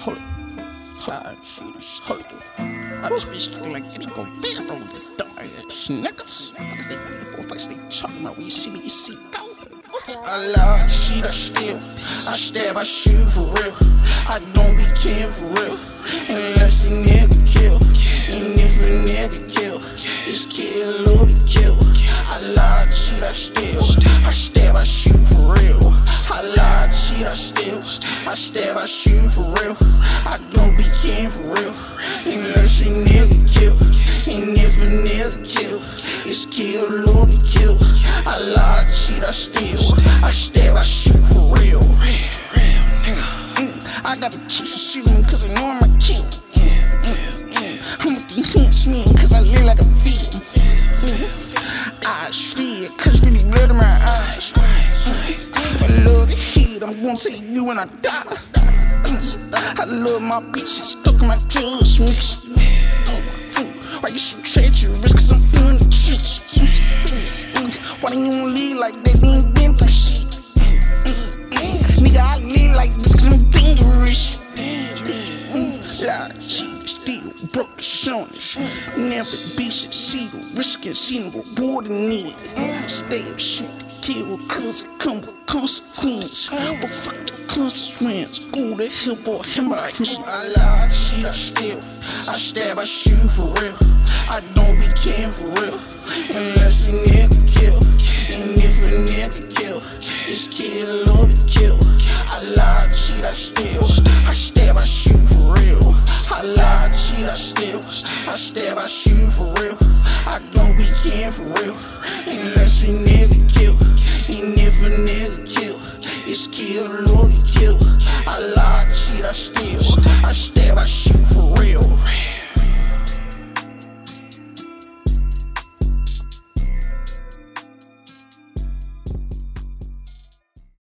Ah, shit is hurt. I be looking like any go down the dark ass niggas. Fucks they for fucks they talking about when you see me, you see go. I lie, shit, I steal. I stab, I shoot for real. I don't be caring for real. Unless a nigga kill. And if a nigga kill, it's kill or be kill. I lie, I steal. I stab, I shoot for real. I don't be caring for real. Unless a nigga kill. And if a nigga kill, it's kill or be kill. I lie, I cheat, I steal. I stab, I shoot for real. Mm, I gotta keep shooting cause I know I'm a kill. Mm, mm, mm. I'm with the henchmen cause I live like a. Mm. I see cause really blood in my eyes. I love the heat, I'm gonna say you when I die. I love my bitches, look my drugs mix. Mm. Why you so treacherous? Cause I'm feeling the. Mm. Why don't you leave like they ain't been through shit? Nigga, I live like this cause I'm dangerous. Lie, cheat, steal, broke, showing. Never be succeeded, risking, seeing reward in it. Stay shoot, kill, cause it come with consequence. But fuck the consequence. Go to hell, boy, him I hit. I lie, cheat, I steal. I stab, I shoot for real. I don't be caring for real. Unless a nigga kill. And if a nigga kill, it's kill or be kill. I lie, cheat, I steal. I stab, I shoot for real. I lie, cheat, I steal. I stab, I shoot for real. Nigga